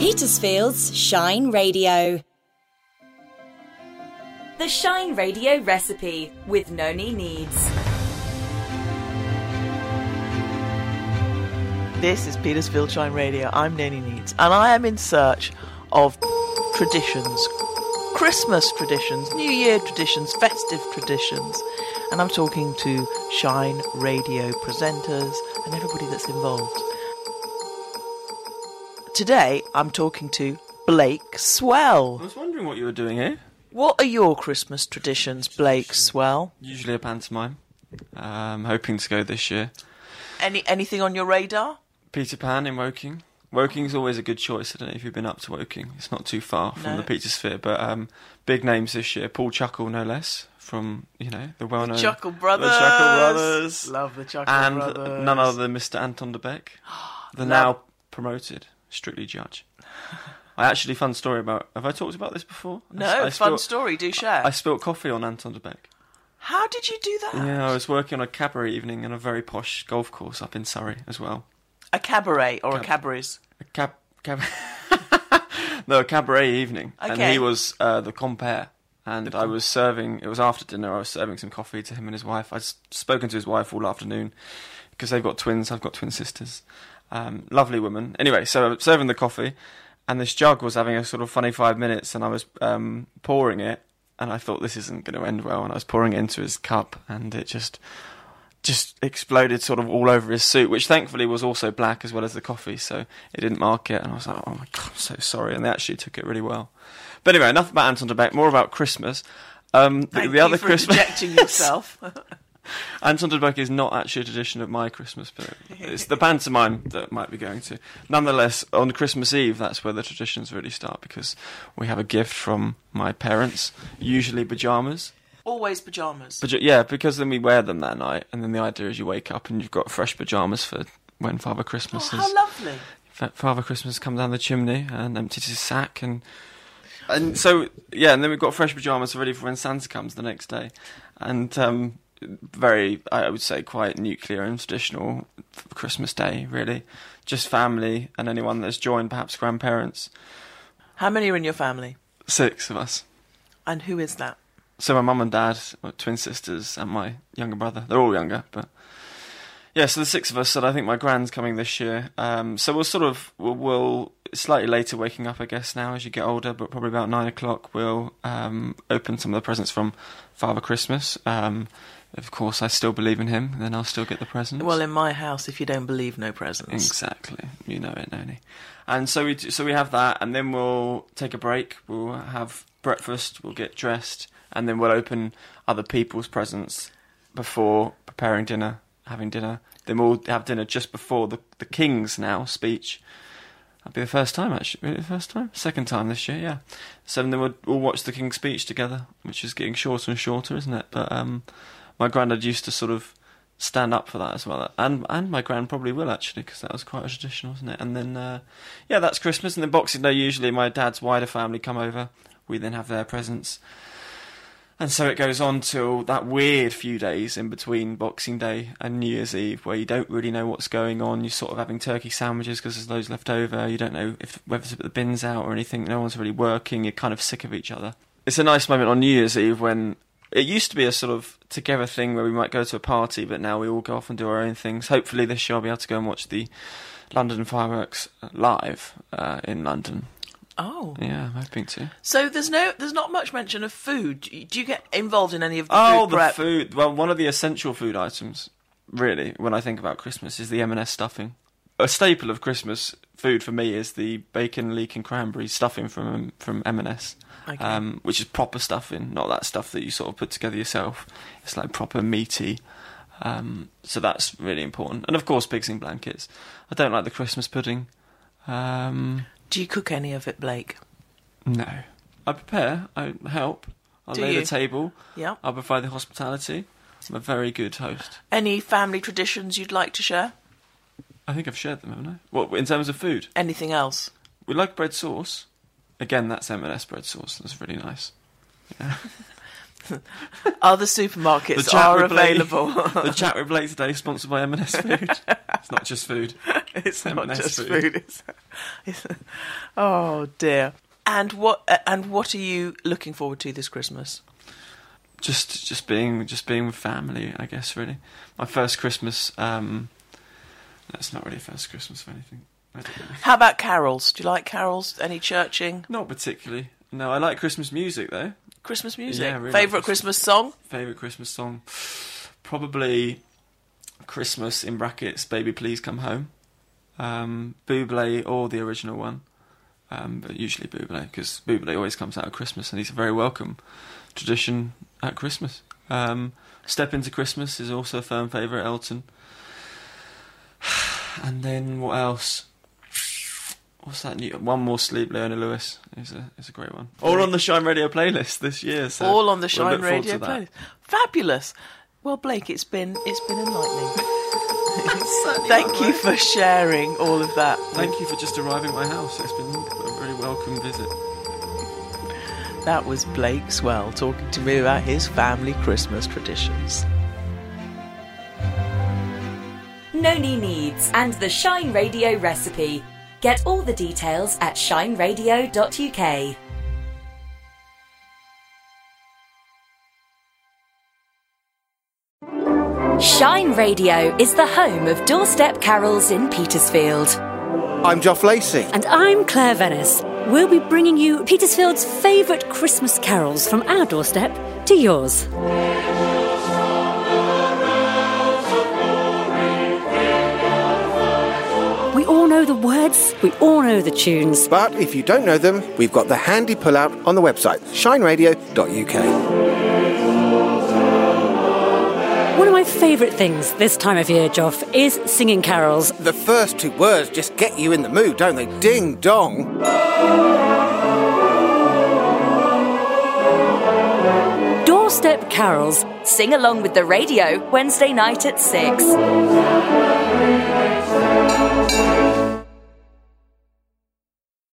Petersfield's Shine Radio. The Shine Radio recipe with Noni Needs. This is Petersfield Shine Radio. I'm Noni Needs, and I am in search of traditions, Christmas traditions, New Year traditions, festive traditions, and I'm talking to Shine Radio presenters and everybody that's involved. Today, I'm talking to Blake Swell. I was wondering what you were doing here. What are your Christmas traditions, Blake Swell? Usually a pantomime. Um, hoping to go this year. Any anything on your radar? Peter Pan in Woking. Woking's always a good choice. I don't know if you've been up to Woking. It's not too far from No. the Peter Sphere, but um, big names this year. Paul Chuckle, no less, from you know the well-known Chuckle Brothers. The Chuckle Brothers. Love the Chuckle and Brothers. And none other than Mr. Anton Du Beke, the Love- now promoted Strictly Judge. I actually fun story about. Have I talked about this before? I No, fun spilt- story. Do share. I spilt coffee on Anton Du Beke. How did you do that? Yeah, I was working on a cabaret evening in a very posh golf course up in Surrey as well. A cabaret or a Cab- cabaret? A cab, cab no, a cabaret evening, and he was uh, the compere. And I was serving. It was after dinner. I was serving some coffee to him and his wife. I'd spoken to his wife all afternoon because they've got twins. I've got twin sisters. Um, lovely woman. Anyway, so serving the coffee, and this jug was having a sort of funny five minutes, and I was um, pouring it, and I thought this isn't going to end well, and I was pouring it into his cup, and it just just exploded sort of all over his suit, which thankfully was also black as well as the coffee, so it didn't mark it. And I was like, oh my god, I'm so sorry. And they actually took it really well. But anyway, enough about Anton Du Beke, more about Christmas. Um, the, the you other for Christmas. yourself. Anton Du Beke is not actually a tradition of my Christmas, but it's the pantomime that might be going to. Nonetheless, on Christmas Eve, that's where the traditions really start because we have a gift from my parents, usually pajamas. Always pajamas. Paj- yeah, because then we wear them that night, and then the idea is you wake up and you've got fresh pajamas for when Father oh, is. how lovely. Fa- Father Christmas comes down the chimney and empties his sack, and and so yeah, and then we've got fresh pajamas ready for when Santa comes the next day, and um, very I would say quite nuclear and traditional for Christmas Day, really, just family and anyone that's joined, perhaps grandparents, How many are in your family? six of us. And who is that? So my mum and dad, my twin sisters, and my younger brother. They're all younger, but yeah. So the six of us. So I think my grand's coming this year. Um, so we'll sort of we'll, we'll slightly later waking up, I guess, now as you get older, but probably about nine o'clock we'll um, open some of the presents from Father Christmas. Um, of course, I still believe in him. Then I'll still get the presents. Well, in my house, if you don't believe, no presents. Exactly, you know it, Noni. And so we do, so we have that, and then we'll take a break. We'll have breakfast. We'll get dressed, and then we'll open other people's presents before preparing dinner, having dinner. Then we'll have dinner just before the the King's now speech. That'll be the first time, actually. Really, the first time, second time this year, yeah. So then we'll, we'll watch the King's speech together, which is getting shorter and shorter, isn't it? But um, my granddad used to sort of stand up for that as well, and and my grand probably will actually, because that was quite a tradition, wasn't it? And then uh, yeah, that's Christmas, and then Boxing Day. Usually, my dad's wider family come over. We then have their presents, and so it goes on till that weird few days in between Boxing Day and New Year's Eve, where you don't really know what's going on. You're sort of having turkey sandwiches because there's loads left over. You don't know if whether to put the bins out or anything. No one's really working. You're kind of sick of each other. It's a nice moment on New Year's Eve when it used to be a sort of together thing where we might go to a party, but now we all go off and do our own things. Hopefully, this year I'll be able to go and watch the London fireworks live uh, in London. Oh, Yeah, I'm hoping to. so there's no, there's not much mention of food. Do you- get involved in any of the Oh, food the prep? food. Well, one of the essential food items, really, when I think about Christmas, is the M&S stuffing. A staple of Christmas food for me is the bacon, leek, and cranberry stuffing from from M&S, Okay. um, which is proper stuffing, not that stuff that you sort of put together yourself. It's like proper meaty. Um, so that's really important, and of course, pigs in blankets. I don't like the Christmas pudding. Um, Do you cook any of it, Blake? no, I prepare. I help. I'll Do lay you? the table. Yeah. I'll provide the hospitality. I'm a very good host. Any family traditions you'd like to share? I think I've shared them, haven't I? What in terms of food? Anything else? We like bread sauce. Again, that's M&S bread sauce. That's really nice. Other supermarkets The chat are Blake- available. the chat with Blake today is sponsored by M&S Food. it's not just food. It's not M&S just food. food. It's, it's, oh dear. And what uh, and what are you looking forward to this Christmas? just just being just being with family, I guess. Really, my first Christmas. Um, that's not really a first Christmas for anything. I don't know. How about carols? Do you like carols? Any churching? Not particularly. No, I like Christmas music though. Christmas music? Yeah, really Favorite like Christmas song? Favorite Christmas song, probably Christmas in brackets. Baby, please come home. Um, Buble or the original one, um, but usually Buble because Buble always comes out at Christmas and he's a very welcome tradition at Christmas. Um, Step into Christmas is also a firm favourite. Elton. And then what else? What's that new? One more sleep, Leona Lewis is a is a great one. All on the Shine Radio playlist this year. So All on the we'll Shine Radio playlist. Fabulous. Well, Blake, it's been it's been enlightening. Thank you for sharing all of that. Thank you for just arriving at my house. It's been a very welcome visit. That was Blake Swell talking to me about his family Christmas traditions. Noni Needs and the Shine Radio recipe. Get all the details at shineradio.uk. Shine Radio is the home of doorstep carols in Petersfield. I'm Joff Lacey. And I'm Claire Venice. We'll be bringing you Petersfield's favourite Christmas carols from our doorstep to yours. Know the words, we all know the tunes. But if you don't know them, we've got the handy pullout on the website, shineradio.uk. One of my favourite things this time of year, Joff, is singing carols. The first two words just get you in the mood, don't they? Ding dong. Doorstep carols Sing along with the radio Wednesday night at 6.